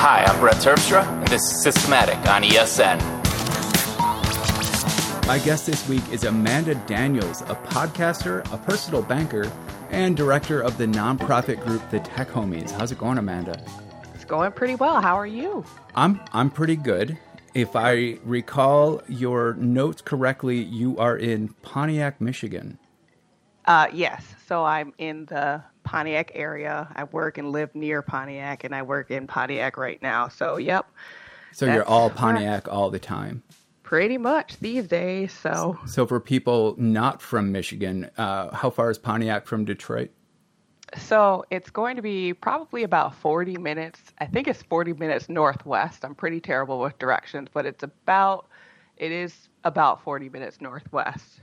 Hi, I'm Brett Terpstra, and this is Systematic on ESN. My guest this week is Amanda Daniels, a podcaster, a personal banker, and director of the nonprofit group The Tech Homies. How's it going, Amanda? It's going pretty well. How are you? I'm I'm pretty good. If I recall your notes correctly, you are in Pontiac, Michigan. Uh, yes. So I'm in the Pontiac area. I work and live near Pontiac, and I work in Pontiac right now. So, yep. So you're all Pontiac all the time. Pretty much these days. So, So for people not from Michigan, uh, how far is Pontiac from Detroit? so it's going to be probably about 40 minutes. I think it's 40 minutes northwest. I'm pretty terrible with directions, but it's about it is about 40 minutes northwest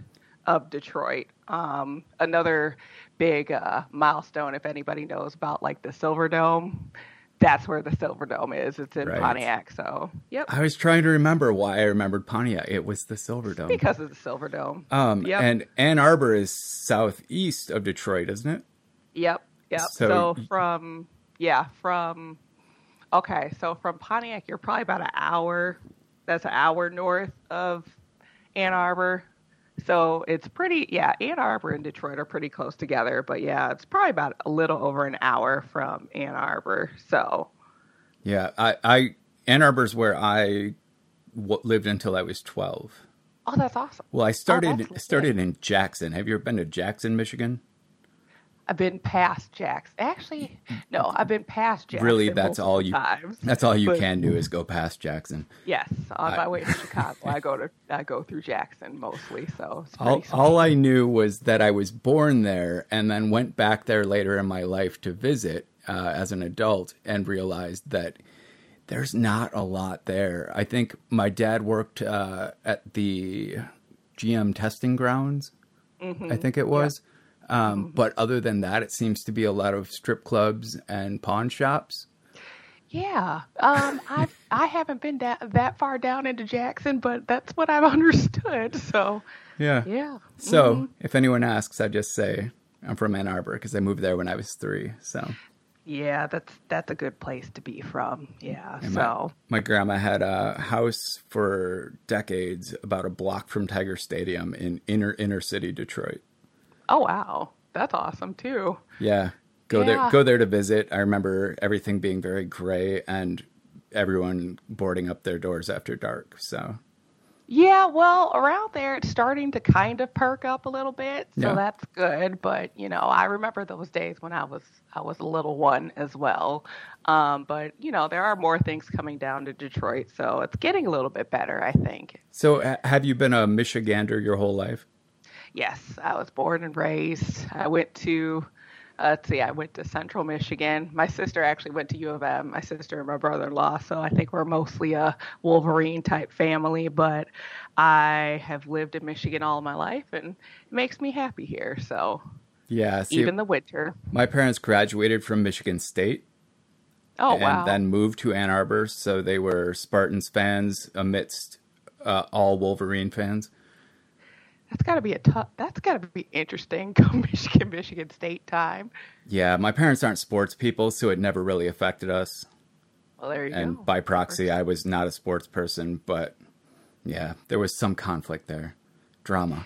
of Detroit. Um, another big uh, milestone, if anybody knows about like the Silver Dome, that's where the Silver Dome is. It's in Right. Pontiac. So, yep. I was trying to remember why I remembered Pontiac. It was the Silver Dome. because of the Silver Dome. Um, Yep. And Ann Arbor is southeast of Detroit, isn't it? Yep, yep. So So, from yeah, from okay, so from Pontiac, you're probably about an hour. That's an hour north of Ann Arbor. So it's pretty yeah. Ann Arbor and Detroit are pretty close together, but yeah, it's probably about a little over an hour from Ann Arbor. So Yeah, I, I Ann Arbor's where I w- lived until I was twelve. oh, that's awesome. Well, I oh, started that's started in Jackson. Have you ever been to Jackson, Michigan? I've been past Jackson. Actually, no, I've been past Jackson. Really, that's all you. Times. That's all you But- can do is go past Jackson. Yes, on I- my way to Chicago, I go to I go through Jackson mostly. So it's All, all I knew was that I was born there and then went back there later in my life to visit uh, as an adult and realized that there's not a lot there. I think my dad worked uh, at the GM testing grounds, I think it was. Um, But other than that, it seems to be a lot of strip clubs and pawn shops. Yeah, um, I I haven't been da- that far down into Jackson, but that's what I've understood. So Yeah. yeah, So if anyone asks, I just say I'm from Ann Arbor because I moved there when I was three. So. yeah, that's that's a good place to be from. Yeah, And so my, my grandma had a house for decades about a block from Tiger Stadium in inner inner city Detroit. Oh wow, that's awesome too. Yeah. Go there go there to visit. I remember everything being very gray and everyone boarding up their doors after dark. So Yeah, well, around there it's starting to kind of perk up a little bit, so Yeah. that's good. But you know, I remember those days when I was I was a little one as well. Um, but you know, there are more things coming down to Detroit, so it's getting a little bit better, I think. so ha- have you been a Michigander your whole life? Yes, I was born and raised. I went to, uh, let's see, I went to Central Michigan. My sister actually went to U of M. My sister and my brother-in-law. So I think we're mostly a Wolverine type family. But I have lived in Michigan all my life, and it makes me happy here. So Yeah, see, even the winter. my parents graduated from Michigan State Oh and wow! then moved to Ann Arbor, so they were Spartans fans amidst uh, all Wolverine fans. That's got to be a tough. That's got to be interesting. Come Michigan, Michigan State time. Yeah, my parents aren't sports people, so it never really affected us. Well, there you And go. by proxy, I was not a sports person, but yeah, there was some conflict there. Drama.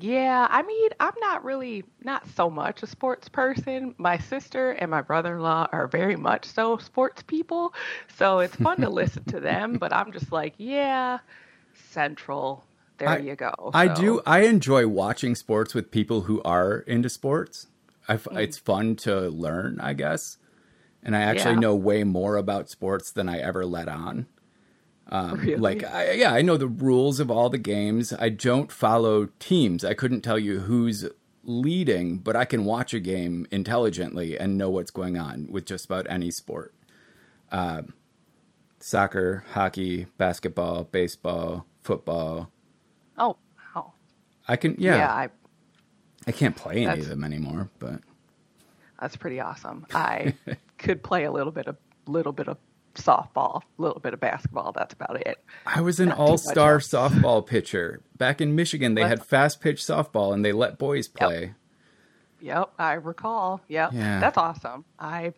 Yeah, I mean, I'm not really not so much a sports person. My sister and my brother-in-law are very much so sports people, so it's fun to listen to them. But I'm just like, yeah, Central. There I- you go. I do. I enjoy watching sports with people who are into sports. F Mm. It's fun to learn, I guess. And I actually Yeah. know way more about sports than I ever let on. Um, Really? Like, I, yeah, I know the rules of all the games. I don't follow teams. I couldn't tell you who's leading, but I can watch a game intelligently and know what's going on with just about any sport. Uh, soccer, hockey, basketball, baseball, football. Oh, wow. I can, Yeah, yeah. I, I can't play any of them anymore, but that's pretty awesome. I could play a little bit of little bit of softball, a little bit of basketball. That's about it. I was an Not all-star softball pitcher. Back in Michigan, they What? had fast-pitch softball and they let boys play. Yep, I recall. Yep, Yeah. that's awesome. I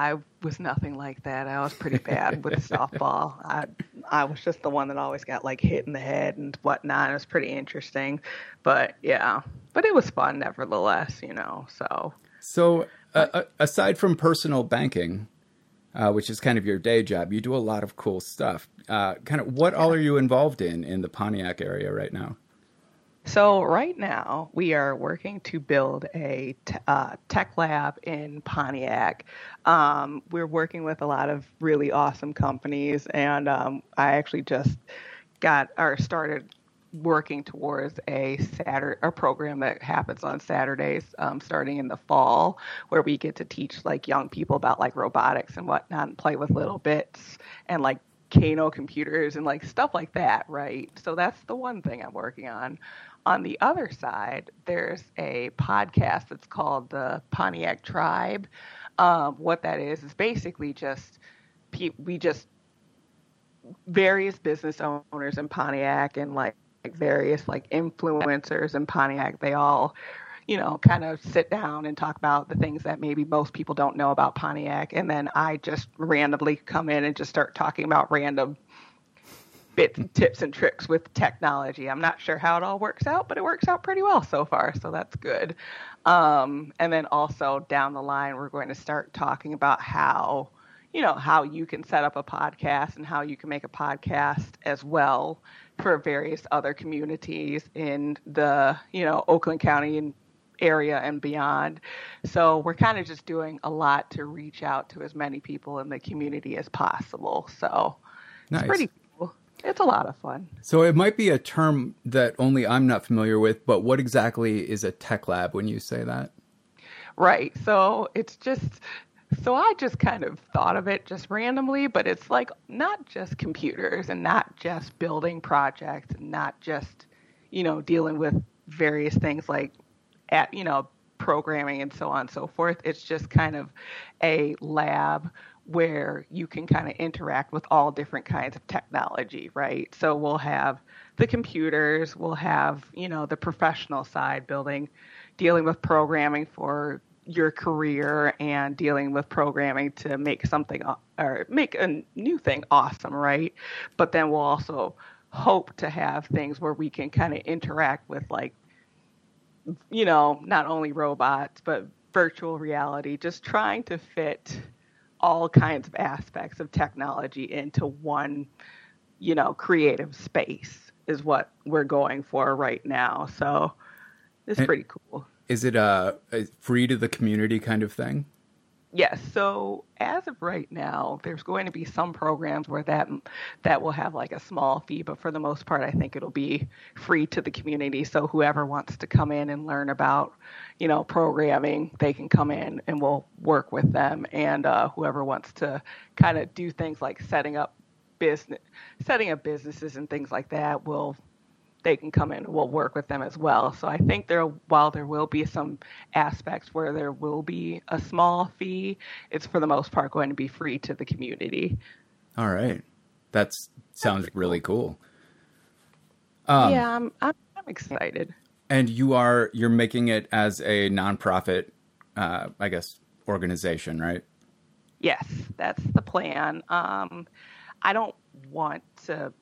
I was nothing like that. I was pretty bad with softball. I I was just the one that always got like hit in the head and whatnot. It was pretty interesting, but yeah, but it was fun nevertheless. You know, so. So uh, aside from personal banking, uh, which is kind of your day job, you do a lot of cool stuff. Uh, kind of what all are you involved in in the Pontiac area right now? So right now we are working to build a t- uh, tech lab in Pontiac. Um, we're working with a lot of really awesome companies, and um, I actually just got or started working towards a Saturday a program that happens on Saturdays, um, starting in the fall, where we get to teach like young people about like robotics and whatnot, and play with littleBits and like Kano computers and like stuff like that, right? So that's the one thing I'm working on. On the other side, there's a podcast that's called the Pontiac Tribe. Um, what that is is basically just we just various business owners in Pontiac and like various like influencers in Pontiac. They all you know, kind of sit down and talk about the things that maybe most people don't know about Pontiac. And then I just randomly come in and just start talking about random bits, and tips, and tricks with technology. I'm not sure how it all works out, but it works out pretty well so far. So that's good. Um, and then also down the line, we're going to start talking about how you know how you can set up a podcast and how you can make a podcast as well for various other communities in the you know Oakland County and area and beyond. So we're kind of just doing a lot to reach out to as many people in the community as possible. So nice. it's pretty. It's a lot of fun. So it might be a term that only I'm not familiar with, but what exactly is a tech lab when you say that? Right. So it's just so I just kind of thought of it just randomly, but it's like not just computers and not just building projects and not just, you know, dealing with various things like at you know programming and so on and so forth. It's just kind of a lab where you can kind of interact with all different kinds of technology, right? So we'll have the computers, we'll have, you know, the professional side building, dealing with programming for your career and dealing with programming to make something or make a new thing awesome, right? But then we'll also hope to have things where we can kind of interact with like you know, not only robots, but virtual reality, just trying to fit all kinds of aspects of technology into one, you know, creative space is what we're going for right now. So it's and pretty cool. Is it a, a free to the community kind of thing? Yes. So as of right now, there's going to be some programs where that that will have like a small fee, but for the most part, I think it'll be free to the community. So whoever wants to come in and learn about, you know, programming, they can come in and we'll work with them. And uh, whoever wants to kind of do things like setting up business, setting up businesses and things like that, will they can come in and we'll work with them as well. So I think there, while there will be some aspects where there will be a small fee, it's for the most part going to be free to the community. All right, that sounds really cool. Um, yeah, I'm, I'm, I'm excited. And you are you're making it as a nonprofit, uh, I guess, organization, right? Yes, that's the plan. Um, I don't want to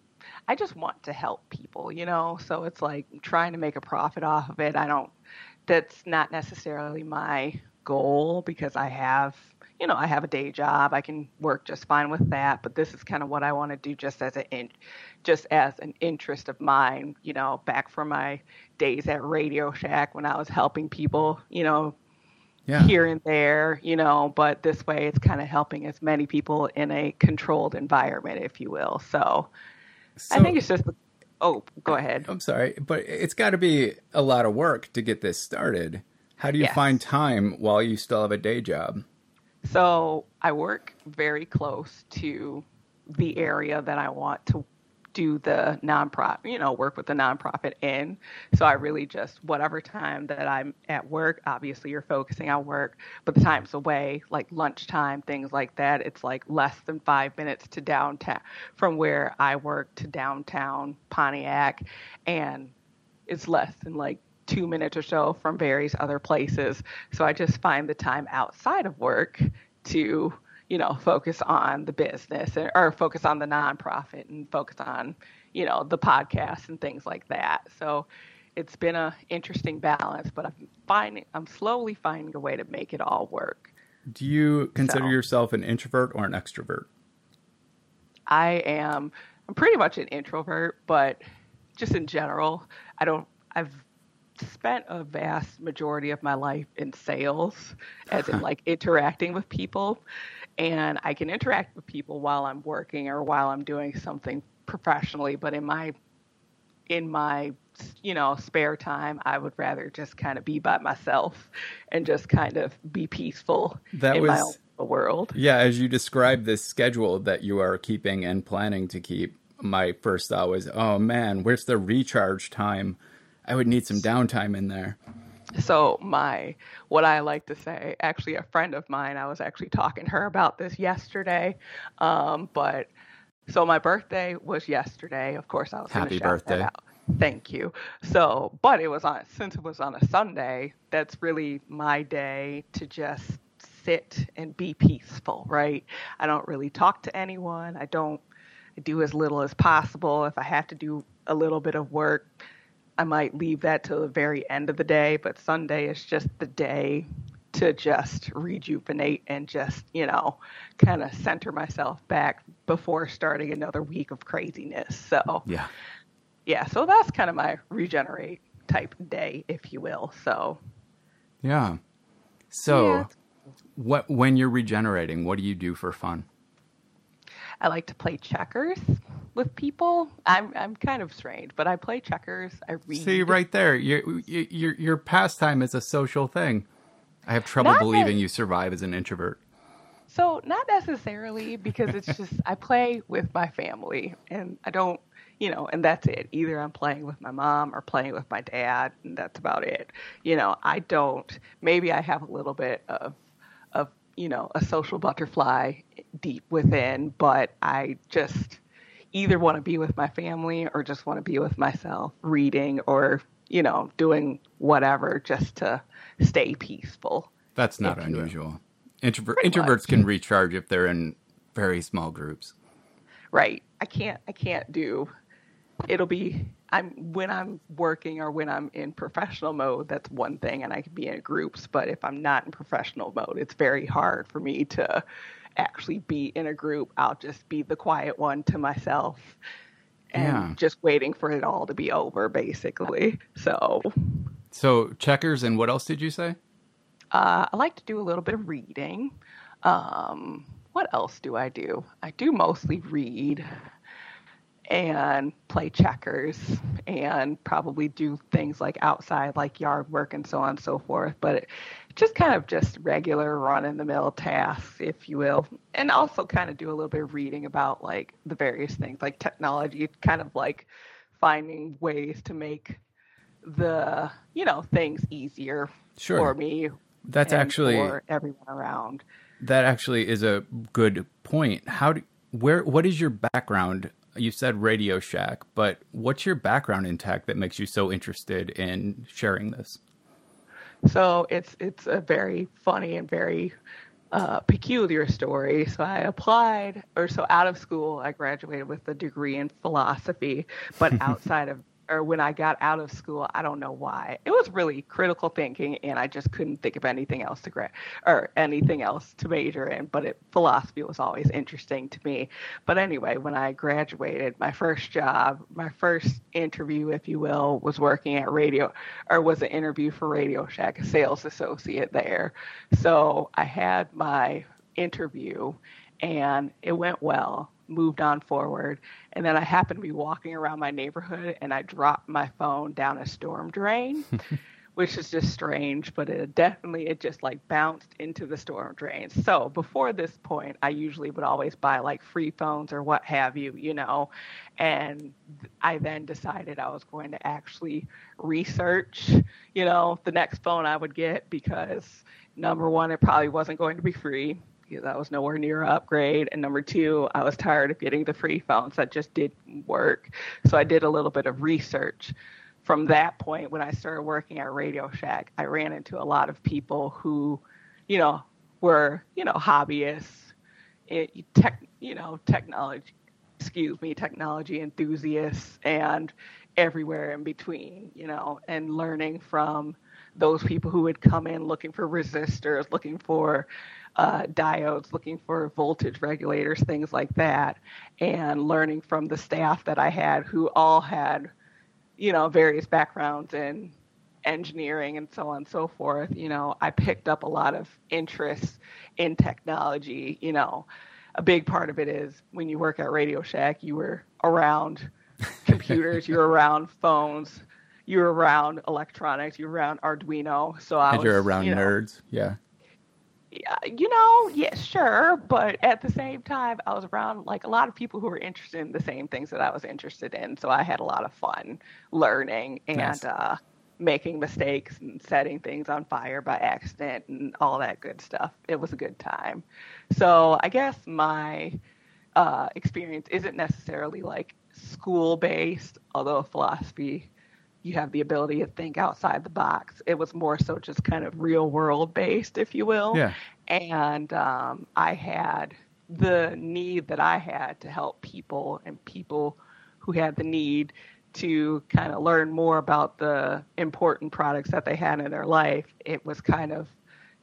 I just want to help people, you know? So it's like trying to make a profit off of it. I don't, that's not necessarily my goal because I have, you know, I have a day job. I can work just fine with that. But this is kind of what I want to do just as an, just as an interest of mine, you know, back from my days at Radio Shack when I was helping people, you know, yeah. here and there, you know, but this way it's kind of helping as many people in a controlled environment, if you will. So so, I think it's just. Oh, go ahead. I'm sorry, but it's got to be a lot of work to get this started. How do you yes. find time while you still have a day job? So I work very close to the area that I want to do the nonprofit, you know, work with the nonprofit in. So I really just, whatever time that I'm at work, obviously you're focusing on work, but the times away, like lunchtime, things like that, it's like less than five minutes to downtown, from where I work to downtown Pontiac. And it's less than like two minutes or so from various other places. So I just find the time outside of work to you know, focus on the business or, or focus on the nonprofit and focus on, you know, the podcast and things like that. So it's been a interesting balance, but I'm finding I'm slowly finding a way to make it all work. Do you consider So- yourself an introvert or an extrovert? I am I'm pretty much an introvert, but just in general, I don't I've spent a vast majority of my life in sales as in like interacting with people and I can interact with people while I'm working or while I'm doing something professionally, but in my in my you know spare time i would rather just kind of be by myself and just kind of be peaceful That in my was- own world Yeah, as you describe this schedule that you are keeping and planning to keep, my first thought was, oh man, where's the recharge time? I would need some downtime in there. So my what I like to say, actually a friend of mine, I was actually talking to her about this yesterday. Um, but so my birthday was yesterday. Of course, I was Happy birthday. out. Thank you. So, but it was on since it was on a Sunday. That's really my day to just sit and be peaceful, right? I don't really talk to anyone. I don't. Do as little as possible. If I have to do a little bit of work, I might leave that till the very end of the day, but Sunday is just the day to just rejuvenate and just, you know, kind of center myself back before starting another week of craziness. So, Yeah. yeah, so that's kind of my regenerate type day, if you will. So, Yeah. So, Yeah. what when you're regenerating, what do you do for fun? I like to play checkers with people. I'm I'm kind of strange, but I play checkers. I read. See right there, your your your pastime is a social thing. I have trouble Not that- believing you survive as an introvert. So not necessarily because it's just I play with my family and I don't you know, and that's it. Either I'm playing with my mom or playing with my dad and that's about it. You know, I don't maybe I have a little bit of of, you know, a social butterfly deep within, but I just either want to be with my family or just want to be with myself, reading or, you know, doing whatever just to stay peaceful. That's not If you will. unusual. Introvert Pretty introverts much. can recharge if they're in very small groups. right i can't i can't do it'll be i'm when i'm working or when i'm in professional mode that's one thing and i can be in groups but if i'm not in professional mode it's very hard for me to actually be in a group i'll just be the quiet one to myself and Yeah. just waiting for it all to be over basically so So checkers and what else did you say? Uh, I like to do a little bit of reading. Um, what else do I do? I do mostly read and play checkers and probably do things like outside, like yard work and so on and so forth. But just kind of just regular run in the mill tasks, if you will. And also kind of do a little bit of reading about like the various things like technology, kind of like finding ways to make the, you know, things easier Sure. for me That's actually for everyone around. that actually is a good point. How do where what is your background? You said Radio Shack, but what's your background in tech that makes you so interested in sharing this? So it's it's a very funny and very uh, peculiar story. So I applied, or so out of school, I graduated with a degree in philosophy. But outside of, or when I got out of school, I don't know why. It was really critical thinking, and I just couldn't think of anything else to grad or anything else to major in. But it, philosophy was always interesting to me. But anyway, when I graduated, my first job, my first interview, if you will, was working at radio, or was an interview for Radio Shack, a sales associate there. So I had my interview, and it went well. Moved on forward, and then I happened to be walking around my neighborhood, and I dropped my phone down a storm drain. which is just strange, but it definitely it just like bounced into the storm drain. So before this point, I usually would always buy like free phones or what have you, you know, and I then decided I was going to actually research, you know, the next phone I would get because number one, it probably wasn't going to be free I was nowhere near an upgrade. And number two, I was tired of getting the free phones that just didn't work. So I did a little bit of research. From that point, when I started working at Radio Shack, I ran into a lot of people who, you know, were, you know, hobbyists it, tech, you know, technology, excuse me, technology enthusiasts and everywhere in between, you know, and learning from those people who would come in looking for resistors, looking for uh, diodes, looking for voltage regulators, things like that, and learning from the staff that I had who all had, you know, various backgrounds in engineering and so on and so forth. You know, I picked up a lot of interest in technology. You know, a big part of it is when you work at Radio Shack, you were around computers, you're around phones, you're around electronics, you're around Arduino. So I and was, you're around you know, nerds. Yeah. You know, yeah, sure, but at the same time, I was around like a lot of people who were interested in the same things that I was interested in, so I had a lot of fun learning and Nice. uh, making mistakes and setting things on fire by accident and all that good stuff. It was a good time. So I guess my uh, experience isn't necessarily like school based, although philosophy you have the ability to think outside the box. It was more so just kind of real world based, if you will. Yeah. And um, I had the need that I had to help people and people who had the need to kind of learn more about the important products that they had in their life. It was kind of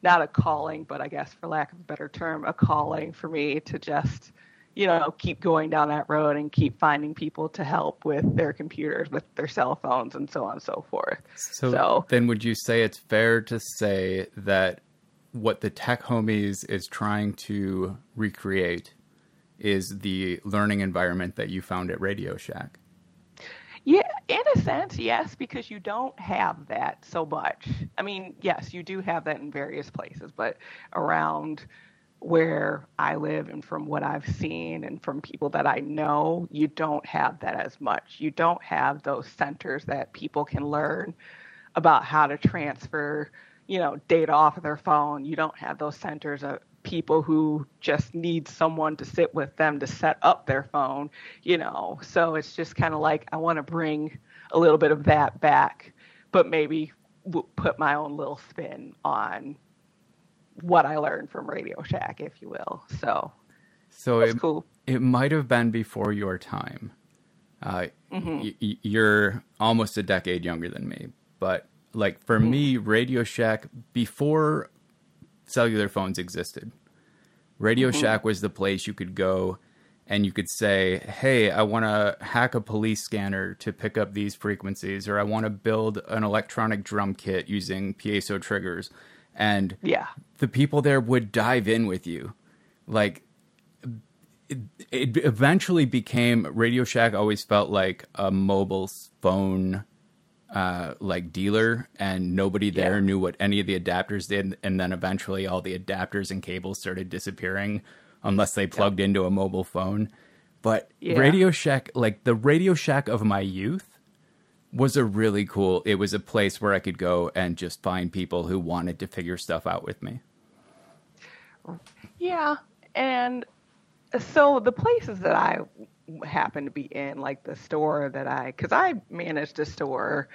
not a calling, but I guess for lack of a better term, a calling for me to just, you know, keep going down that road and keep finding people to help with their computers, with their cell phones, and so on and so forth. So, So- then would you say it's fair to say that what the tech homies is trying to recreate is the learning environment that you found at Radio Shack? Yeah, in a sense, yes, because you don't have that so much. I mean, yes, you do have that in various places, but around where I live and from what I've seen and from people that I know, you don't have that as much. You don't have those centers that people can learn about how to transfer, you know, data off of their phone. You don't have those centers of people who just need someone to sit with them to set up their phone, you know. So it's just kind of like I want to bring a little bit of that back, but maybe put my own little spin on what I learned from Radio Shack, if you will. So So it, cool. it might have been before your time. Uh, mm-hmm. y- y- you're almost a decade younger than me, but like for mm-hmm. me, Radio Shack before cellular phones existed, Radio mm-hmm. Shack was the place you could go and you could say, "Hey, I want to hack a police scanner to pick up these frequencies, or I want to build an electronic drum kit using piezo triggers," and Yeah. the people there would dive in with you. Like it, it eventually became Radio Shack always felt like a mobile phone uh, like dealer and nobody there Yeah. knew what any of the adapters did and then eventually all the adapters and cables started disappearing unless they plugged into a mobile phone. But Yeah. Radio Shack like the Radio Shack of my youth was a really cool it was a place where I could go and just find people who wanted to figure stuff out with me. Yeah, and so the places that I happen to be in, like the store that I, because I managed a store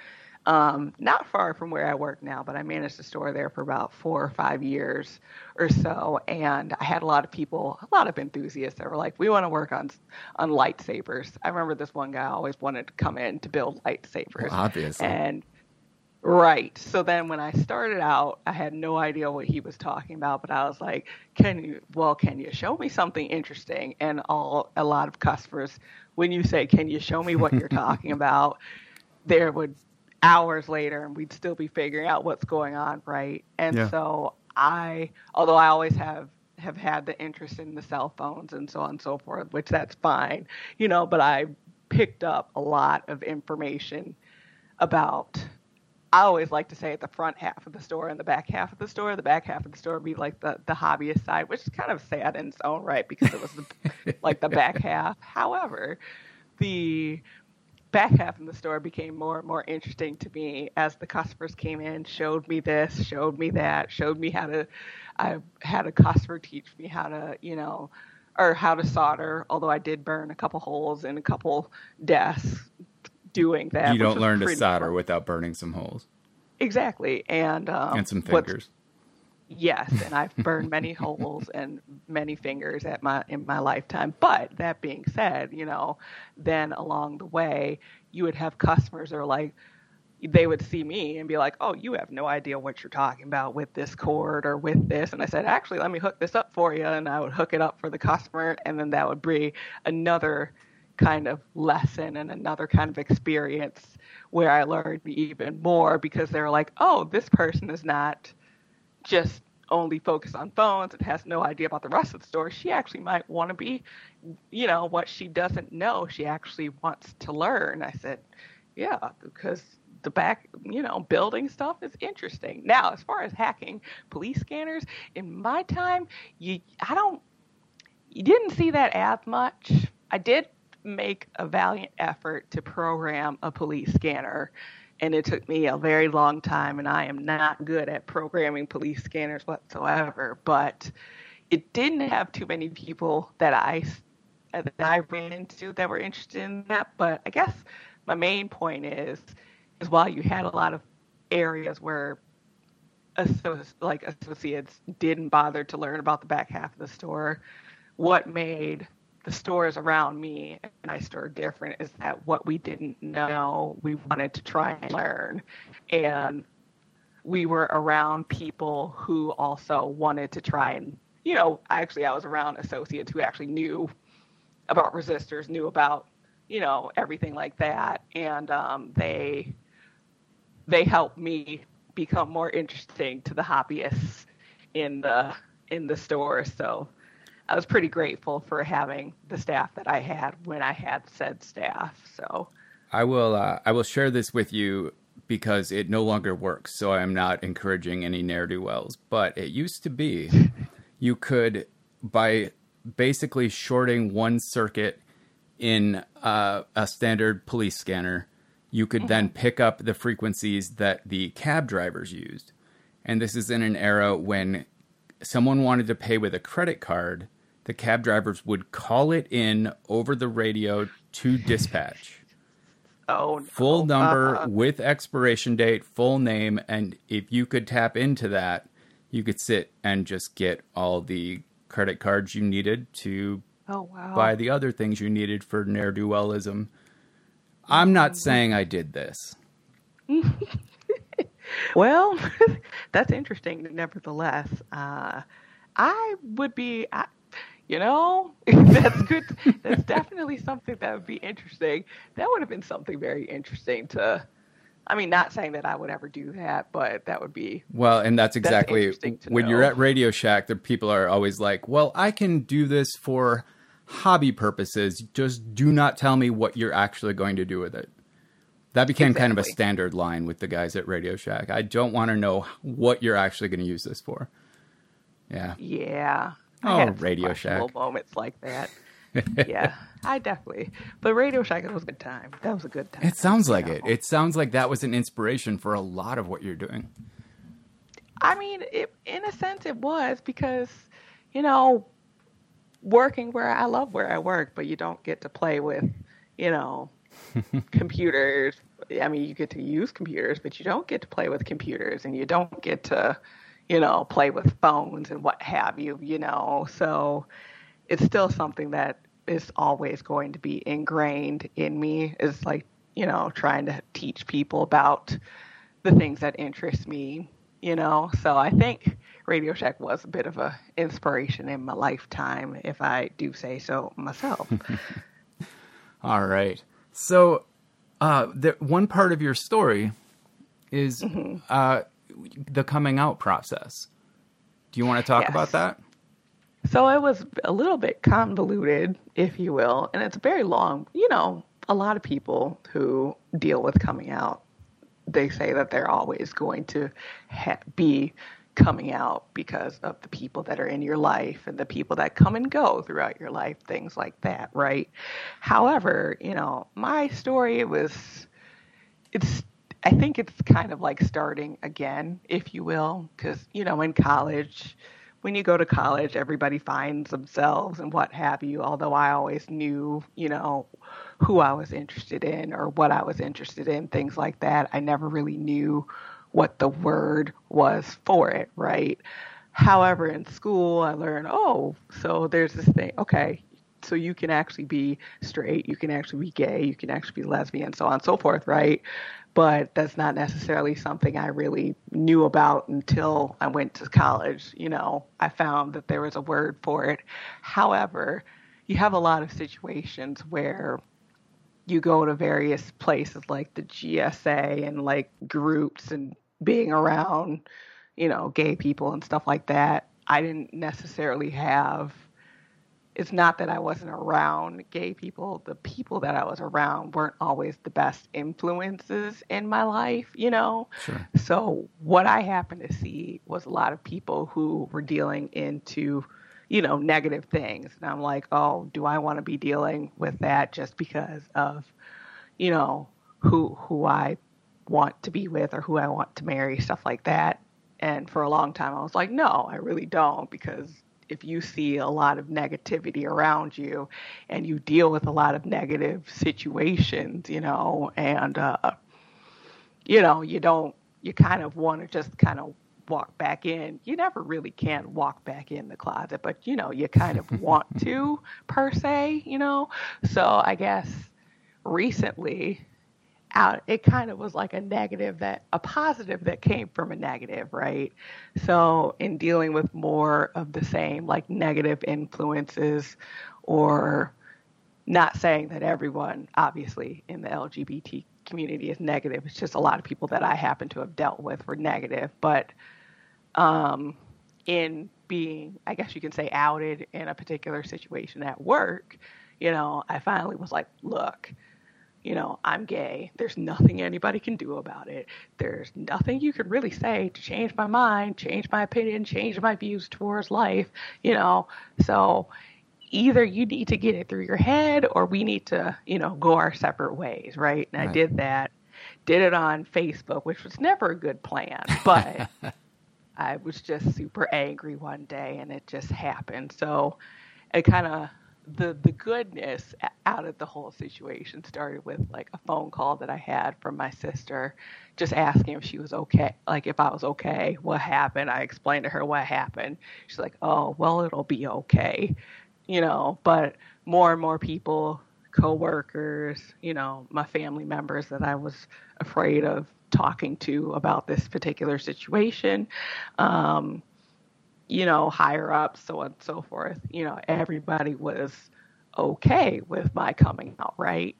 um, not far from where I work now, but I managed a store there for about four or five years or so, and I had a lot of people, a lot of enthusiasts that were like, "We want to work on on lightsabers." I remember this one guy always wanted to come in to build lightsabers, Well, obviously. and Right. So then when I started out, I had no idea what he was talking about, but I was like, "Can you well, can you show me something interesting?" And all a lot of customers when you say, "Can you show me what you're talking about?" there would hours later and we'd still be figuring out what's going on, right? And Yeah. so I although I always have have had the interest in the cell phones and so on and so forth, which that's fine, you know, but I picked up a lot of information about I always like to say at the front half of the store and the back half of the store. The back half of the store would be like the, the hobbyist side, which is kind of sad in its own right because it was the, like the back half. However, the back half of the store became more and more interesting to me as the customers came in, showed me this, showed me that, showed me how to. I had a customer teach me how to, you know, or how to solder. Although I did burn a couple holes in a couple desks doing that. you don't learn to solder fun. without burning some holes Exactly, and um, and some fingers. Yes, and I've burned many holes and many fingers at my in my lifetime. But that being said, you know, then along the way, you would have customers that are like, they would see me and be like, "Oh, you have no idea what you're talking about with this cord or with this." And I said, "Actually, let me hook this up for you." And I would hook it up for the customer, and then that would be another kind of lesson and another kind of experience where I learned even more because they were like, "Oh, this person is not." Just only focused on phones and has no idea about the rest of the store, she actually might want to be, you know, what she doesn't know, she actually wants to learn. I said, yeah, because the back, you know, building stuff is interesting. Now, as far as hacking police scanners, in my time, you, I don't, you didn't see that as much. I did make a valiant effort to program a police scanner and it took me a very long time and i am not good at programming police scanners whatsoever but it didn't have too many people that i that i ran into that were interested in that but i guess my main point is is while you had a lot of areas where like associates didn't bother to learn about the back half of the store what made the stores around me and I store different is that what we didn't know, we wanted to try and learn. And we were around people who also wanted to try and, you know, actually, I was around associates who actually knew about resistors, knew about, you know, everything like that. And um, they, they helped me become more interesting to the hobbyists in the in the store. So I was pretty grateful for having the staff that I had when I had said staff. So I will uh, I will share this with you because it no longer works. So I'm not encouraging any ne'er do wells. But it used to be you could by basically shorting one circuit in uh, a standard police scanner, you could mm-hmm. then pick up the frequencies that the cab drivers used. And this is in an era when someone wanted to pay with a credit card the cab drivers would call it in over the radio to dispatch. Oh, no. full number uh-huh. with expiration date, full name, and if you could tap into that, you could sit and just get all the credit cards you needed to oh, wow. buy the other things you needed for ne'er do wellism. I'm not mm-hmm. saying I did this. well, that's interesting. Nevertheless, uh, I would be. I, you know, that's good. that's definitely something that would be interesting. That would have been something very interesting to. I mean, not saying that I would ever do that, but that would be well. And that's exactly that's when know. you're at Radio Shack. The people are always like, "Well, I can do this for hobby purposes. Just do not tell me what you're actually going to do with it." That became exactly. kind of a standard line with the guys at Radio Shack. I don't want to know what you're actually going to use this for. Yeah. Yeah. Oh, Radio Shack. Moments like that. yeah, I definitely. But Radio Shack was a good time. That was a good time. It sounds like know. it. It sounds like that was an inspiration for a lot of what you're doing. I mean, it, in a sense, it was because, you know, working where I love where I work, but you don't get to play with, you know, computers. I mean, you get to use computers, but you don't get to play with computers, and you don't get to you know, play with phones and what have you, you know. So it's still something that is always going to be ingrained in me is like, you know, trying to teach people about the things that interest me, you know. So I think Radio Shack was a bit of a inspiration in my lifetime, if I do say so myself. All right. So uh, the, one part of your story is mm-hmm. uh, the coming out process. Do you want to talk yes. about that? So it was a little bit convoluted, if you will, and it's very long. You know, a lot of people who deal with coming out, they say that they're always going to ha- be coming out because of the people that are in your life and the people that come and go throughout your life, things like that, right? However, you know, my story it was it's I think it's kind of like starting again, if you will, because, you know, in college, when you go to college, everybody finds themselves and what have you. Although I always knew, you know, who I was interested in or what I was interested in, things like that. I never really knew what the word was for it, right? However, in school, I learned, oh, so there's this thing. Okay, so you can actually be straight, you can actually be gay, you can actually be lesbian, so on and so forth, right? But that's not necessarily something I really knew about until I went to college. You know, I found that there was a word for it. However, you have a lot of situations where you go to various places like the GSA and like groups and being around, you know, gay people and stuff like that. I didn't necessarily have it's not that I wasn't around gay people. The people that I was around weren't always the best influences in my life, you know? Sure. So, what I happened to see was a lot of people who were dealing into, you know, negative things. And I'm like, oh, do I want to be dealing with that just because of, you know, who who I want to be with or who I want to marry, stuff like that. And for a long time, I was like, no, I really don't, because if you see a lot of negativity around you and you deal with a lot of negative situations, you know, and, uh, you know, you don't, you kind of want to just kind of walk back in. You never really can walk back in the closet, but, you know, you kind of want to per se, you know. So I guess recently, out. It kind of was like a negative that a positive that came from a negative right? So in dealing with more of the same like negative influences or not saying that everyone obviously in the lgbt community is negative. It's just a lot of people that i happen to have dealt with were negative. But um in being i guess you can say outed in a particular situation at work you know i finally was like look you know, I'm gay. There's nothing anybody can do about it. There's nothing you could really say to change my mind, change my opinion, change my views towards life, you know. So either you need to get it through your head or we need to, you know, go our separate ways, right? And right. I did that. Did it on Facebook, which was never a good plan, but I was just super angry one day and it just happened. So it kind of the the goodness out of the whole situation started with like a phone call that I had from my sister, just asking if she was okay, like if I was okay, what happened. I explained to her what happened. She's like, "Oh, well, it'll be okay," you know. But more and more people, coworkers, you know, my family members that I was afraid of talking to about this particular situation. Um, you know, higher up, so on and so forth, you know, everybody was okay with my coming out, right?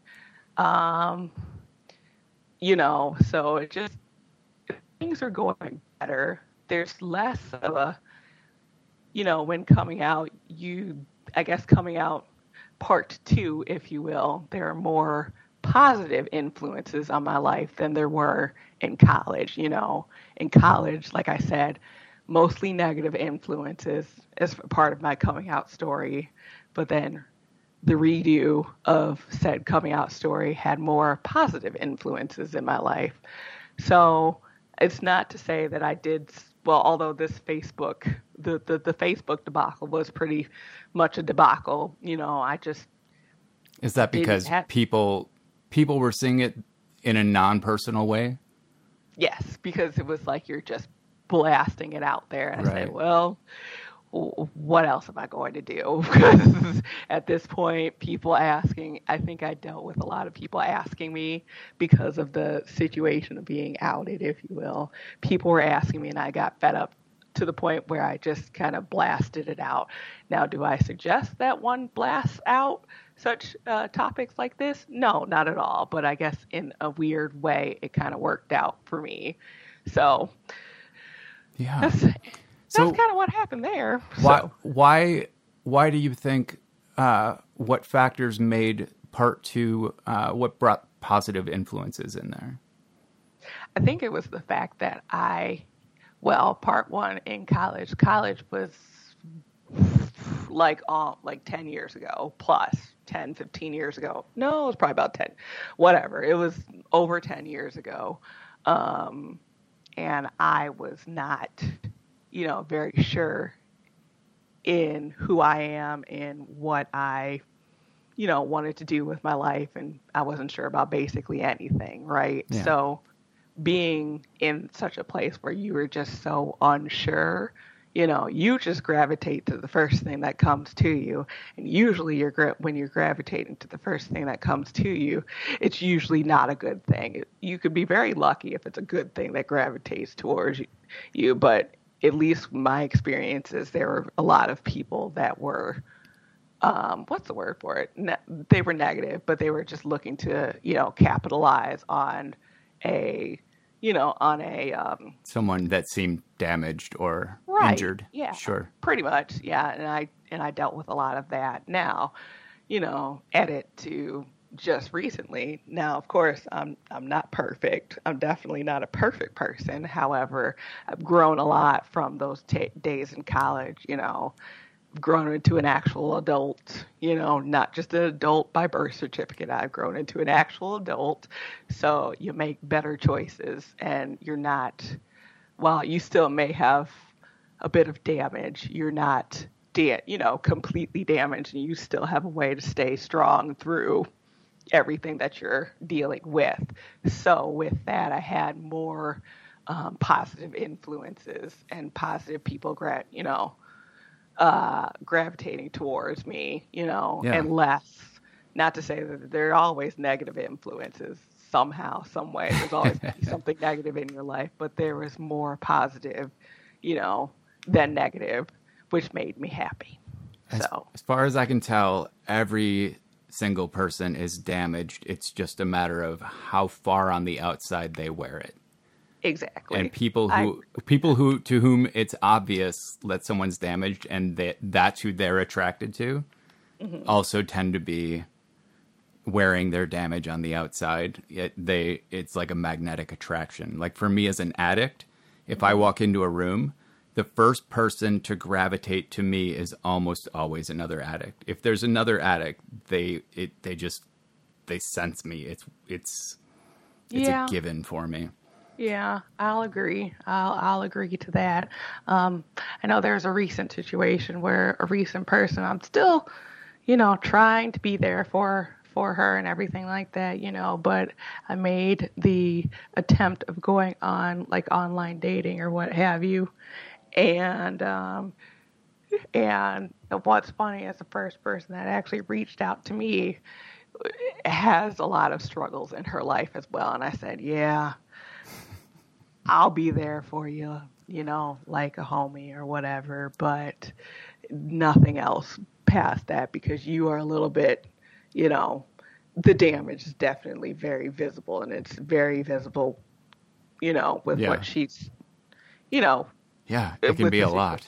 Um, you know, so it just things are going better. There's less of a, you know, when coming out, you, I guess, coming out part two, if you will, there are more positive influences on my life than there were in college. You know, in college, like I said, mostly negative influences as part of my coming out story. But then the redo of said coming out story had more positive influences in my life. So it's not to say that I did well, although this Facebook, the, the, the Facebook debacle was pretty much a debacle, you know, I just. Is that because have, people people were seeing it in a non personal way? Yes, because it was like you're just blasting it out there. And right. I said, well, what else am I going to do? Because at this point, people asking, I think I dealt with a lot of people asking me because of the situation of being outed, if you will. People were asking me, and I got fed up to the point where I just kind of blasted it out. Now, do I suggest that one blasts out such uh, topics like this? No, not at all. But I guess in a weird way, it kind of worked out for me. So, yeah. That's, that's so kind of what happened there. Why, so. why, why do you think, uh, what factors made part two, uh, what brought positive influences in there? I think it was the fact that I, well, part one in college, college was like um, like 10 years ago plus 10 15 years ago no it was probably about 10 whatever it was over 10 years ago um, and I was not, you know, very sure in who I am and what I, you know, wanted to do with my life, and I wasn't sure about basically anything, right? Yeah. So, being in such a place where you were just so unsure, you know, you just gravitate to the first thing that comes to you. And usually, you're gra- when you're gravitating to the first thing that comes to you, it's usually not a good thing. You could be very lucky if it's a good thing that gravitates towards you, but at least my experiences, there were a lot of people that were. Um, what's the word for it? Ne- they were negative, but they were just looking to, you know, capitalize on a you know, on a um, someone that seemed damaged or right, injured. Yeah, sure, pretty much. Yeah, and I and I dealt with a lot of that. Now, you know, edit to just recently. Now, of course, I'm I'm not perfect. I'm definitely not a perfect person. However, I've grown a lot from those t- days in college. You know, grown into an actual adult, you know, not just an adult by birth certificate. I've grown into an actual adult. So you make better choices and you're not, while you still may have a bit of damage, you're not, da- you know, completely damaged and you still have a way to stay strong through everything that you're dealing with. So with that, I had more um, positive influences and positive people, you know, uh, gravitating towards me, you know, yeah. and less. Not to say that there are always negative influences somehow, some way. There's always something negative in your life, but there was more positive, you know, than negative, which made me happy. As, so, as far as I can tell, every single person is damaged. It's just a matter of how far on the outside they wear it. Exactly. And people who I, people who to whom it's obvious that someone's damaged and that that's who they're attracted to mm-hmm. also tend to be wearing their damage on the outside. It, they it's like a magnetic attraction. Like for me as an addict, if mm-hmm. I walk into a room, the first person to gravitate to me is almost always another addict. If there's another addict, they it they just they sense me. It's it's it's yeah. a given for me. Yeah, I'll agree. I'll I'll agree to that. Um, I know there's a recent situation where a recent person I'm still, you know, trying to be there for for her and everything like that, you know, but I made the attempt of going on like online dating or what have you. And um and what's funny is the first person that actually reached out to me has a lot of struggles in her life as well. And I said, Yeah, I'll be there for you, you know, like a homie or whatever, but nothing else past that because you are a little bit, you know, the damage is definitely very visible and it's very visible, you know, with yeah. what she's, you know. Yeah, it eh, can be a lot.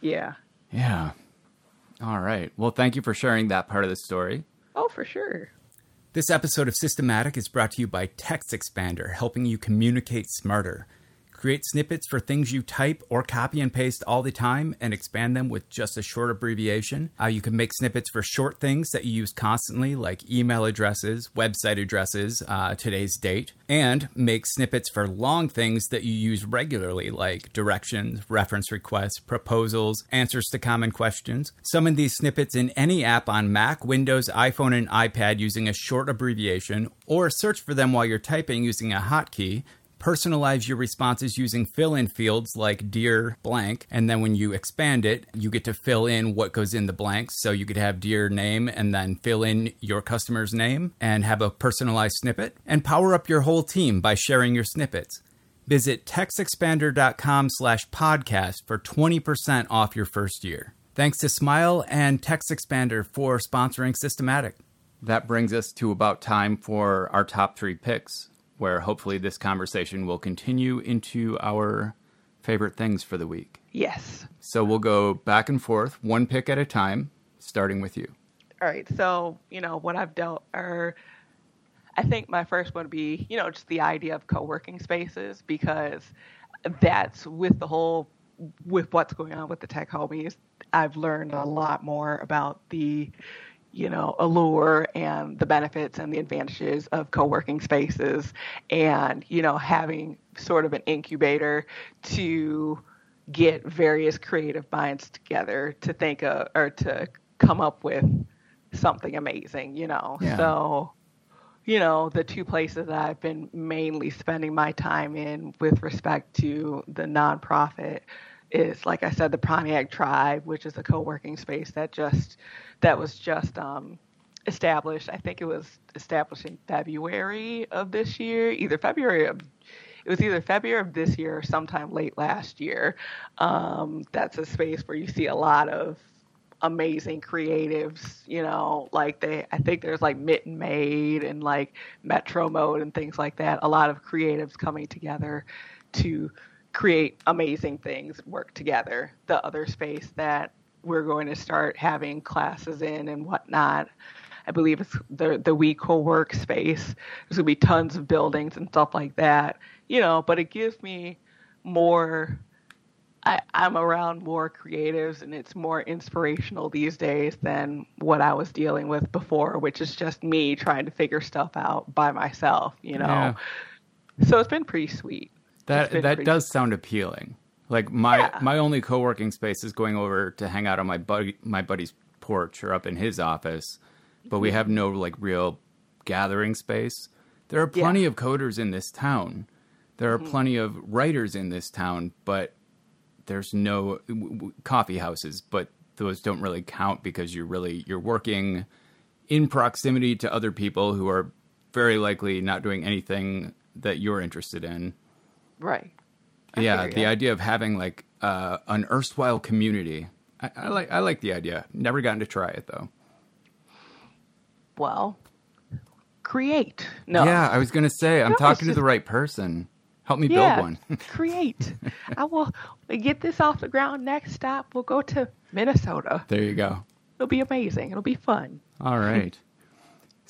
Yeah. Yeah. All right. Well, thank you for sharing that part of the story. Oh, for sure. This episode of Systematic is brought to you by TextExpander, helping you communicate smarter. Create snippets for things you type or copy and paste all the time and expand them with just a short abbreviation. Uh, you can make snippets for short things that you use constantly, like email addresses, website addresses, uh, today's date, and make snippets for long things that you use regularly, like directions, reference requests, proposals, answers to common questions. Summon these snippets in any app on Mac, Windows, iPhone, and iPad using a short abbreviation, or search for them while you're typing using a hotkey personalize your responses using fill in fields like dear blank. And then when you expand it, you get to fill in what goes in the blanks. So you could have dear name and then fill in your customer's name and have a personalized snippet. And power up your whole team by sharing your snippets. Visit textexpander.com slash podcast for 20% off your first year. Thanks to Smile and TextExpander for sponsoring Systematic. That brings us to about time for our top three picks where hopefully this conversation will continue into our favorite things for the week. Yes. So we'll go back and forth, one pick at a time, starting with you. All right. So, you know, what I've dealt are I think my first one would be, you know, just the idea of co-working spaces because that's with the whole with what's going on with the tech homies, I've learned a lot more about the you know, allure and the benefits and the advantages of co-working spaces and, you know, having sort of an incubator to get various creative minds together to think of or to come up with something amazing, you know. Yeah. So, you know, the two places that I've been mainly spending my time in with respect to the nonprofit is like I said, the Pontiac Tribe, which is a co-working space that just that was just um, established. I think it was established in February of this year, either February of it was either February of this year or sometime late last year. Um, that's a space where you see a lot of amazing creatives, you know, like they I think there's like Mitten Made and like Metro Mode and things like that. A lot of creatives coming together to create amazing things work together. The other space that we're going to start having classes in and whatnot. I believe it's the the We Co-work space. There's gonna be tons of buildings and stuff like that, you know. But it gives me more. I, I'm around more creatives, and it's more inspirational these days than what I was dealing with before, which is just me trying to figure stuff out by myself, you know. Yeah. So it's been pretty sweet. That that does sound appealing. Like my yeah. my only co-working space is going over to hang out on my buddy my buddy's porch or up in his office, but we have no like real gathering space. There are plenty yeah. of coders in this town. There are mm-hmm. plenty of writers in this town, but there's no coffee houses, but those don't really count because you're really you're working in proximity to other people who are very likely not doing anything that you're interested in. Right. I yeah, the idea of having like uh, an erstwhile community. I, I, like I like the idea. Never gotten to try it though. Well, create. No. Yeah, I was gonna say I'm no, talking just... to the right person. Help me yeah, build one. create. I will get this off the ground. Next stop, we'll go to Minnesota. There you go. It'll be amazing. It'll be fun. All right.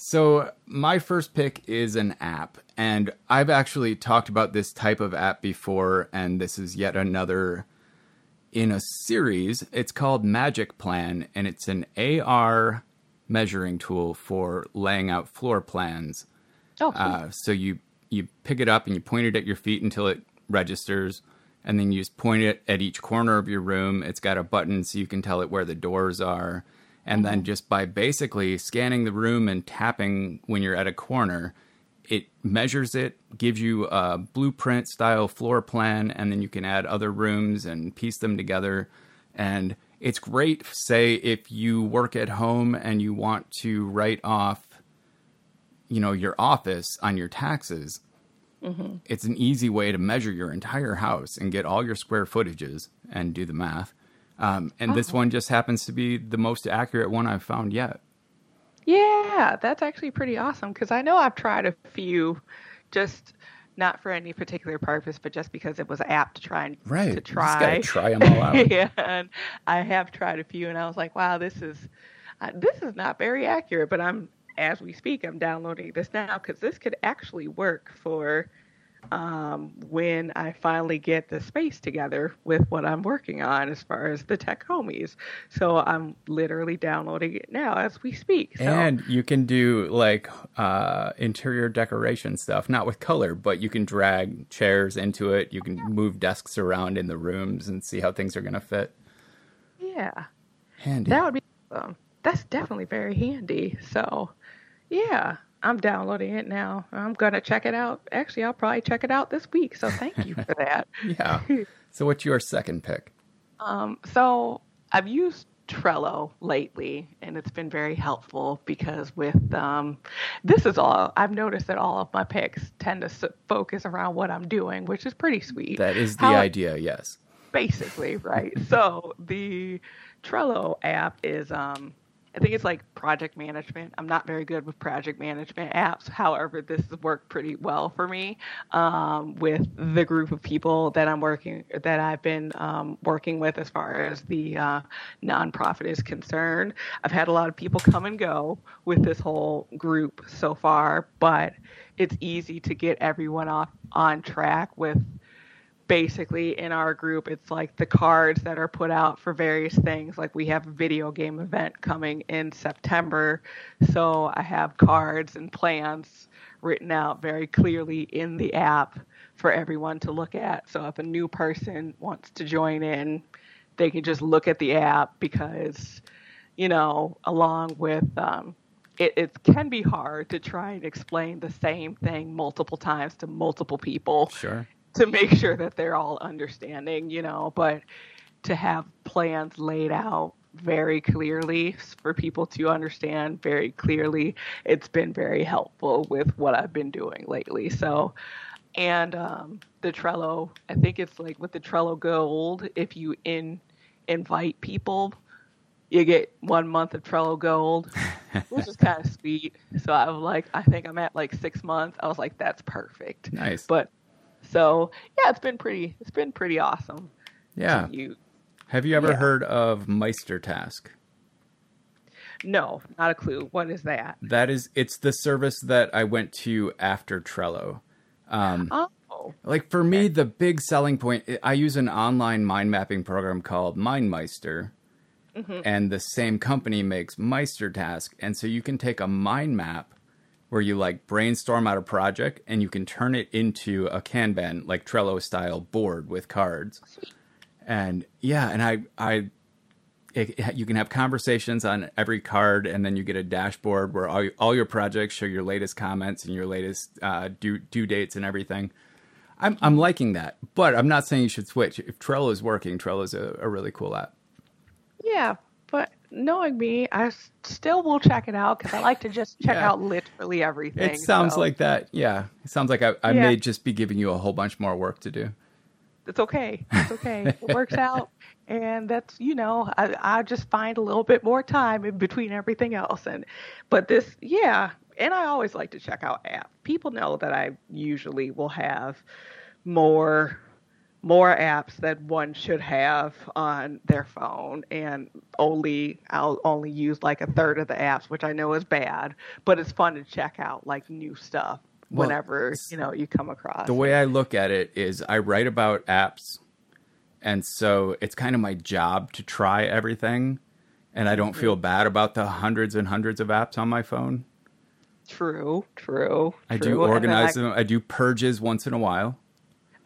So, my first pick is an app, and I've actually talked about this type of app before, and this is yet another in a series. It's called Magic Plan, and it's an AR measuring tool for laying out floor plans. Oh, cool. uh, so you you pick it up and you point it at your feet until it registers and then you just point it at each corner of your room it's got a button so you can tell it where the doors are and then just by basically scanning the room and tapping when you're at a corner it measures it gives you a blueprint style floor plan and then you can add other rooms and piece them together and it's great say if you work at home and you want to write off you know your office on your taxes mm-hmm. it's an easy way to measure your entire house and get all your square footages and do the math um, and oh. this one just happens to be the most accurate one i've found yet yeah that's actually pretty awesome because i know i've tried a few just not for any particular purpose, but just because it was apt to try and right. to try. try them all out. yeah, and I have tried a few, and I was like, wow, this is uh, this is not very accurate. But I'm as we speak, I'm downloading this now because this could actually work for um, when I finally get the space together with what I'm working on as far as the tech homies. So I'm literally downloading it now as we speak. So. And you can do like uh, interior decoration stuff, not with color, but you can drag chairs into it. You can move desks around in the rooms and see how things are going to fit. Yeah. Handy. That would be um, That's definitely very handy. So yeah, I'm downloading it now. I'm going to check it out. Actually, I'll probably check it out this week. So thank you for that. yeah. So what's your second pick? Um, so I've used Trello lately, and it's been very helpful because with um, this is all I've noticed that all of my picks tend to focus around what I'm doing, which is pretty sweet. That is the How, idea, yes. Basically, right. so the Trello app is um, I think it's like project management. I'm not very good with project management apps. However, this has worked pretty well for me um, with the group of people that I'm working that I've been um, working with as far as the uh, nonprofit is concerned. I've had a lot of people come and go with this whole group so far, but it's easy to get everyone off on track with basically in our group it's like the cards that are put out for various things. Like we have a video game event coming in september so i have cards and plans written out very clearly in the app for everyone to look at. So if a new person wants to join in they can just look at the app because you know along with um, it, it, can be hard to try and explain the same thing multiple times to multiple people. Sure to make sure that they're all understanding, you know. But to have plans laid out very clearly for people to understand very clearly. It's been very helpful with what I've been doing lately. So, and um, the Trello, I think it's like with the Trello Gold, if you in invite people, you get one month of Trello Gold, which is kind of sweet. So I was like, I think I'm at like six months. I was like, that's perfect. Nice. But so yeah, it's been pretty. It's been pretty awesome. Yeah. You Have you ever Yeah. heard of Meistertask? no, not a clue. What is that? That is, it's the service that I went to after Trello. Um, Oh, like for me, the big selling point, I use an online mind mapping program called MindMeister, and the same company makes Meistertask, and so you can take a mind map where you like brainstorm out a project and you can turn it into a Kanban like Trello style board with cards. And yeah, and I I it, you can have conversations on every card, and then you get a dashboard where all, all your projects show your latest comments and your latest uh, due due dates and everything. I'm I'm liking that, but I'm not saying you should switch. If Trello is working, Trello is a, a really cool app. yeah. Knowing me, I still will check it out because I like to just check Yeah. out literally everything. It sounds so like that. Yeah, it sounds like I, I Yeah. may just be giving you a whole bunch more work to do. it's okay. It's okay. it works out, and that's you know I I just find a little bit more time in between everything else, and but this yeah, and I always like to check out apps. People know that I usually will have more more apps that one should have on their phone and only I'll only use like a third of the apps which I know is bad but it's fun to check out like new stuff Well, whenever you know you come across The way I look at it is I write about apps, and so it's kind of my job to try everything, and I don't mm-hmm. feel bad about the hundreds and hundreds of apps on my phone. True, true. I true. do organize I, them. I do purges once in a while.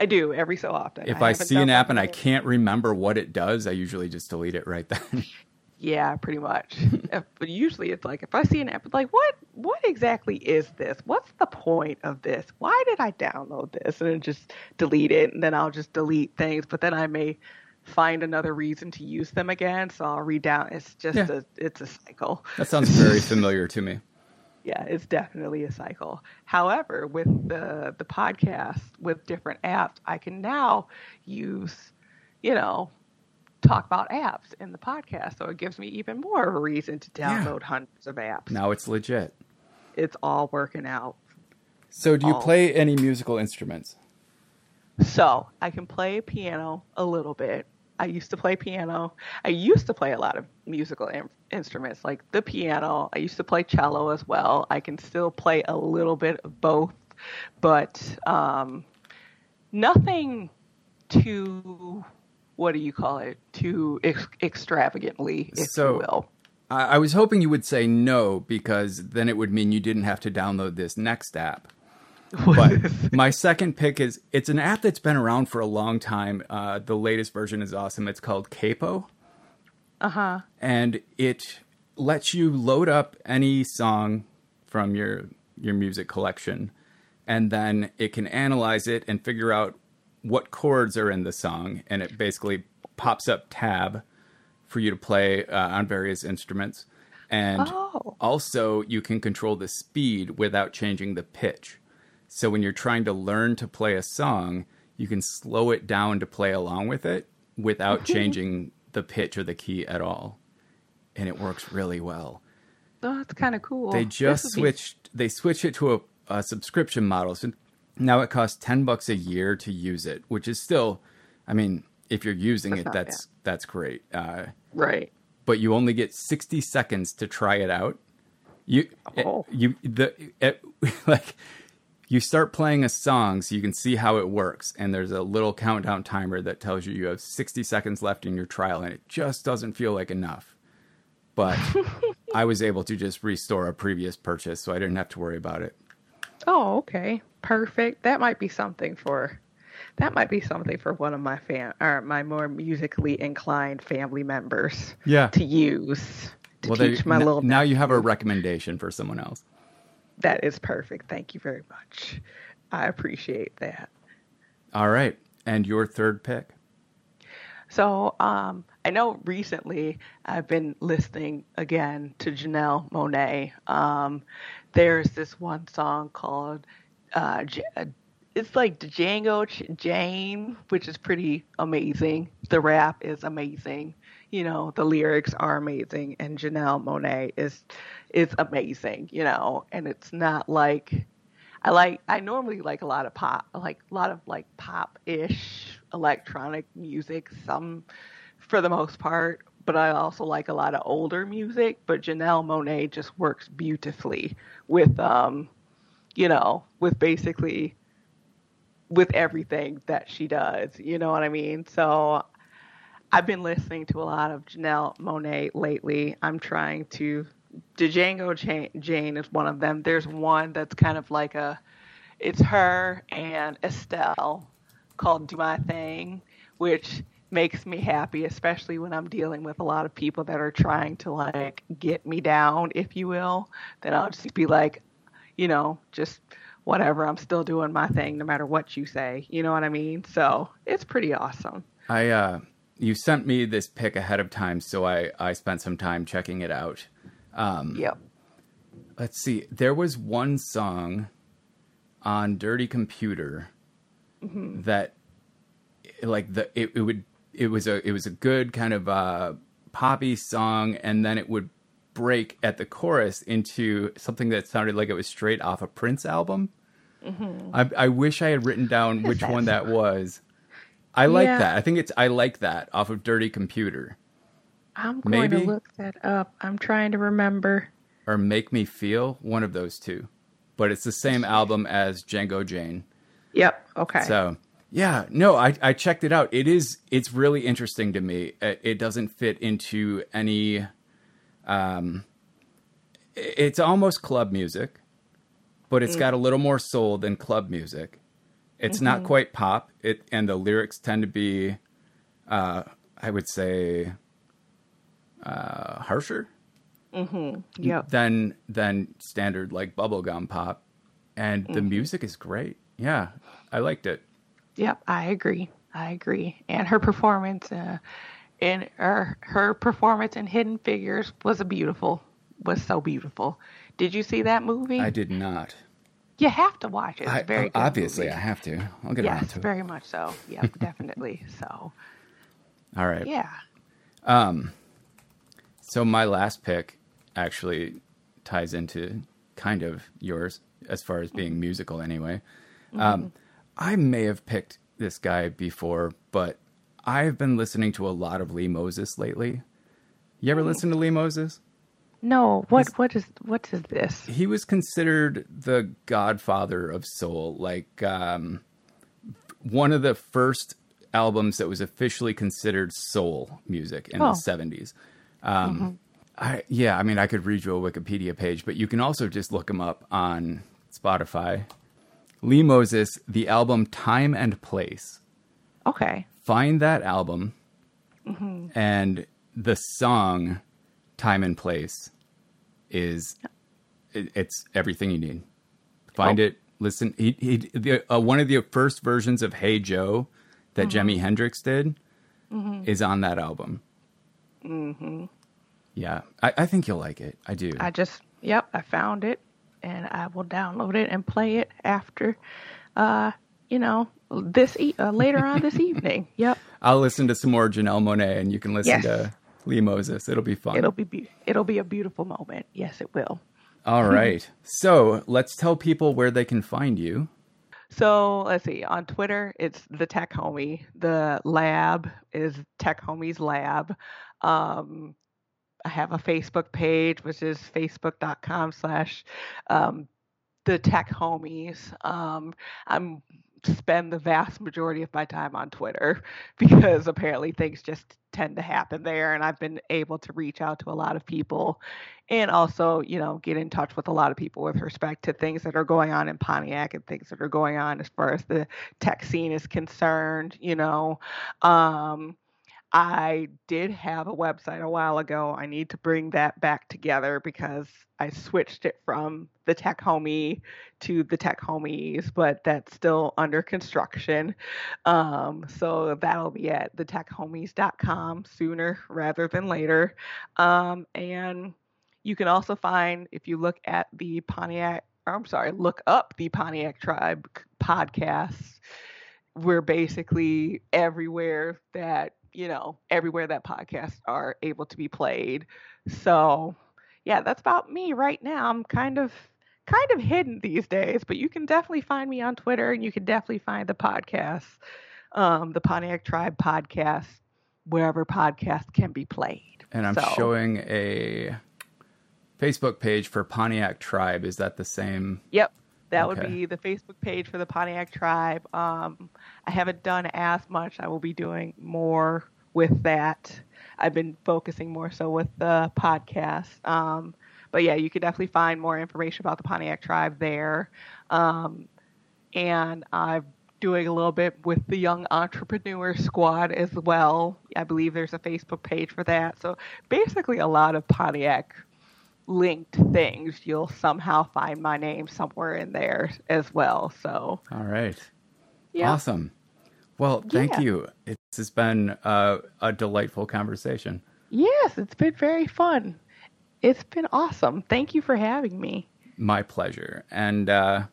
I do every so often. If I, haven't see an app and I can't remember what it does, I usually just delete it right then. yeah, pretty much. If- uh, but usually it's like if I see an app, it's like, what? What exactly is this? What's the point of this? Why did I download this? And then just delete it, and then I'll just delete things. But then I may find another reason to use them again, so I'll read down. It's just Yeah. a it's a cycle. that sounds very familiar to me. Yeah, it's definitely a cycle. However, with the the podcast with different apps, I can now use, you know, talk about apps in the podcast. So it gives me even more of a reason to Yeah. download hundreds of apps. Now it's legit. It's all working out. So, do you Oh. play any musical instruments? So I can play piano a little bit. I used to play piano. I used to play a lot of musical in- instruments like the piano. I used to play cello as well. I can still play a little bit of both, but um, nothing too, what do you call it, too ex- extravagantly, if So- you will. I, I was hoping you would say no because then it would mean you didn't have to download this next app. But my second pick is it's an app that's been around for a long time. Uh, the latest version is awesome. It's called Capo. Uh huh. and it lets you load up any song from your your music collection and then it can analyze it and figure out what chords are in the song and it basically pops up tab for you to play uh, on various instruments and Oh. also you can control the speed without changing the pitch so when you're trying to learn to play a song you can slow it down to play along with it without changing the pitch or the key at all and it works really well Oh, that's kind of cool. they just would be- switched they switched it to a, a subscription model so now it costs 10 bucks a year to use it which is still i mean if you're using That's it that's that's great uh, Right. but you only get 60 seconds to try it out you Oh. you the it, like you start playing a song so you can see how it works and there's a little countdown timer that tells you you have 60 seconds left in your trial and it just doesn't feel like enough but i was able to just restore a previous purchase so i didn't have to worry about it Oh, okay. Perfect. That might be something for that might be something for one of my fam or my more musically inclined family members Yeah. to use to well teach my n- little now you have a recommendation for someone else that is perfect. Thank you very much. I appreciate that. all right and your third pick So um, I know recently I've been listening again to Janelle Monáe. Um, there's this one song called uh, J- uh, it's like Django Jane, which is pretty amazing. The rap is amazing. You know, the lyrics are amazing, and Janelle Monáe is is amazing. You know, and it's not like I like. I normally like a lot of pop, like a lot of like pop ish electronic music. Some, for the most part, but I also like a lot of older music. But Janelle Monáe just works beautifully with, um, you know, with basically with everything that she does. You know what I mean? So I've been listening to a lot of Janelle Monáe lately. I'm trying to. Django Jane is one of them. There's one that's kind of like a, it's her and Estelle called Do My Thing, which makes me happy, especially when I'm dealing with a lot of people that are trying to like get me down, if you will. Then I'll just be like, you know, just whatever. I'm still doing my thing no matter what you say. You know what I mean? So it's pretty awesome. I uh you sent me this pick ahead of time, so I I spent some time checking it out. Um Yep. Let's see. There was one song on Dirty Computer mm-hmm. that like the it, it would it was a it was a good kind of uh poppy song and then it would break at the chorus into something that sounded like it was straight off a Prince album. Mm-hmm. I, I, wish I had written down which one that was. I like yeah. that. I think it's I like that off of Dirty Computer. I'm going Maybe. to look that up. I'm trying to remember. Or Make Me Feel, one of those two. But it's the same album as Django Jane. Yep. Okay. So yeah, no, I, I checked it out. It is it's really interesting to me. It, it doesn't fit into any um, it's almost club music, but it's mm. got a little more soul than club music. It's mm-hmm. not quite pop. It and the lyrics tend to be, uh, I would say, uh, harsher. Mm-hmm. Yeah. Than than standard like bubblegum pop, and mm-hmm. the music is great. Yeah, I liked it. Yep, I agree. I agree. And her performance, uh, and her her performance in Hidden Figures was a beautiful was so beautiful. Did you see that movie? I did not. You have to watch it. It's I, very obviously movie. I have to. I'll get yes, around to it. very much so. Yep, definitely. So. All right. Yeah. Um. So my last pick actually ties into kind of yours as far as being mm-hmm. musical anyway. Mm-hmm. Um, I may have picked this guy before, but I've been listening to a lot of Lee Moses lately. You ever listen to Lee Moses? No. What He's, what is what is this? He was considered the godfather of soul, like um, one of the first albums that was officially considered soul music in oh. the 70s. Um, mm-hmm. I, yeah, I mean, I could read you a Wikipedia page, but you can also just look him up on Spotify. Lee Moses, the album Time and Place. Okay find that album mm-hmm. and the song time and place is it, it's everything you need find oh. it listen he, he the, uh, one of the first versions of hey joe that mm-hmm. jimi hendrix did mm-hmm. is on that album mm-hmm. yeah I, I think you'll like it i do i just yep i found it and i will download it and play it after uh you know this e- uh, later on this evening. Yep. I'll listen to some more Janelle Monáe, and you can listen yes. to Lee Moses. It'll be fun. It'll be, be it'll be a beautiful moment. Yes, it will. All right. so let's tell people where they can find you. So let's see. On Twitter, it's the Tech Homie. The lab is Tech Homie's Lab. Um, I have a Facebook page, which is facebook.com slash um, the Tech Homies. Um, I'm spend the vast majority of my time on Twitter because apparently things just tend to happen there. And I've been able to reach out to a lot of people and also, you know, get in touch with a lot of people with respect to things that are going on in Pontiac and things that are going on as far as the tech scene is concerned, you know. Um, I did have a website a while ago. I need to bring that back together because I switched it from the Tech Homie to the Tech Homies, but that's still under construction. Um, so that'll be at thetechhomies.com sooner rather than later. Um, and you can also find, if you look at the Pontiac, I'm sorry, look up the Pontiac Tribe podcast. We're basically everywhere that you know, everywhere that podcasts are able to be played. So, yeah, that's about me right now. I'm kind of kind of hidden these days, but you can definitely find me on Twitter and you can definitely find the podcast, um, the Pontiac Tribe podcast, wherever podcasts can be played. And I'm So- showing a Facebook page for Pontiac Tribe. Is that the same? Yep. That would be the Facebook page for the Pontiac Tribe. Um, I haven't done as much. I will be doing more with that. I've been focusing more so with the podcast. Um, but yeah, you can definitely find more information about the Pontiac Tribe there. Um, and I'm doing a little bit with the Young Entrepreneur Squad as well. I believe there's a Facebook page for that. So basically, a lot of Pontiac linked things. You'll somehow find my name somewhere in there as well. So All right. yeah, Awesome. Well, thank Yeah. you. This has been uh, a delightful conversation. yes, it's been very fun. It's been awesome. Thank you for having me. My pleasure. And uh,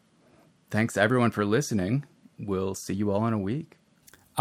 thanks everyone for listening. We'll see you all in a week.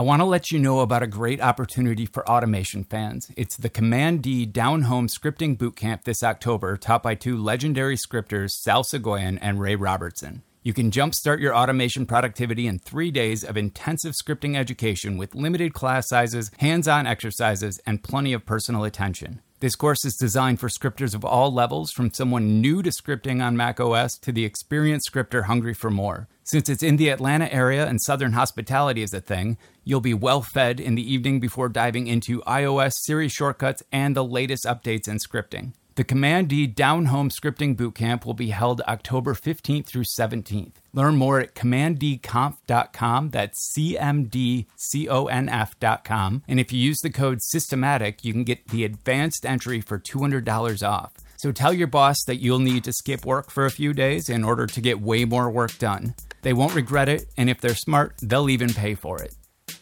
I want to let you know about a great opportunity for automation fans. It's the Command D Down Home Scripting Bootcamp this October, taught by two legendary scripters, Sal Soghoian and Ray Robertson. You can jumpstart your automation productivity in three days of intensive scripting education with limited class sizes, hands on exercises, and plenty of personal attention. This course is designed for scripters of all levels, from someone new to scripting on Mac OS to the experienced scripter hungry for more. Since it's in the Atlanta area and Southern hospitality is a thing, you'll be well fed in the evening before diving into iOS Siri shortcuts and the latest updates in scripting. The Command D Down Home Scripting Bootcamp will be held October 15th through 17th. Learn more at commanddconf.com. That's CMDCONF.com. And if you use the code SYSTEMATIC, you can get the advanced entry for $200 off. So tell your boss that you'll need to skip work for a few days in order to get way more work done. They won't regret it, and if they're smart, they'll even pay for it.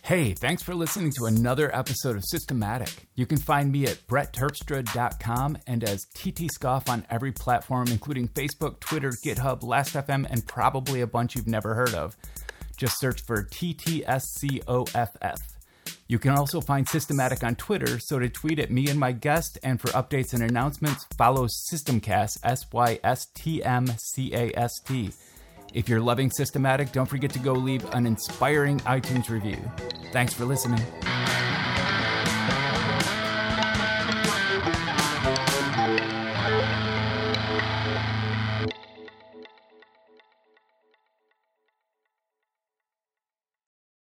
Hey, thanks for listening to another episode of Systematic. You can find me at brettterpstra.com and as ttscoff on every platform, including Facebook, Twitter, GitHub, Last.fm, and probably a bunch you've never heard of. Just search for TTSCOFF. You can also find Systematic on Twitter, so to tweet at me and my guest, and for updates and announcements, follow Systmcast, S Y S T M C A S T. If you're loving Systematic, don't forget to go leave an inspiring iTunes review. Thanks for listening.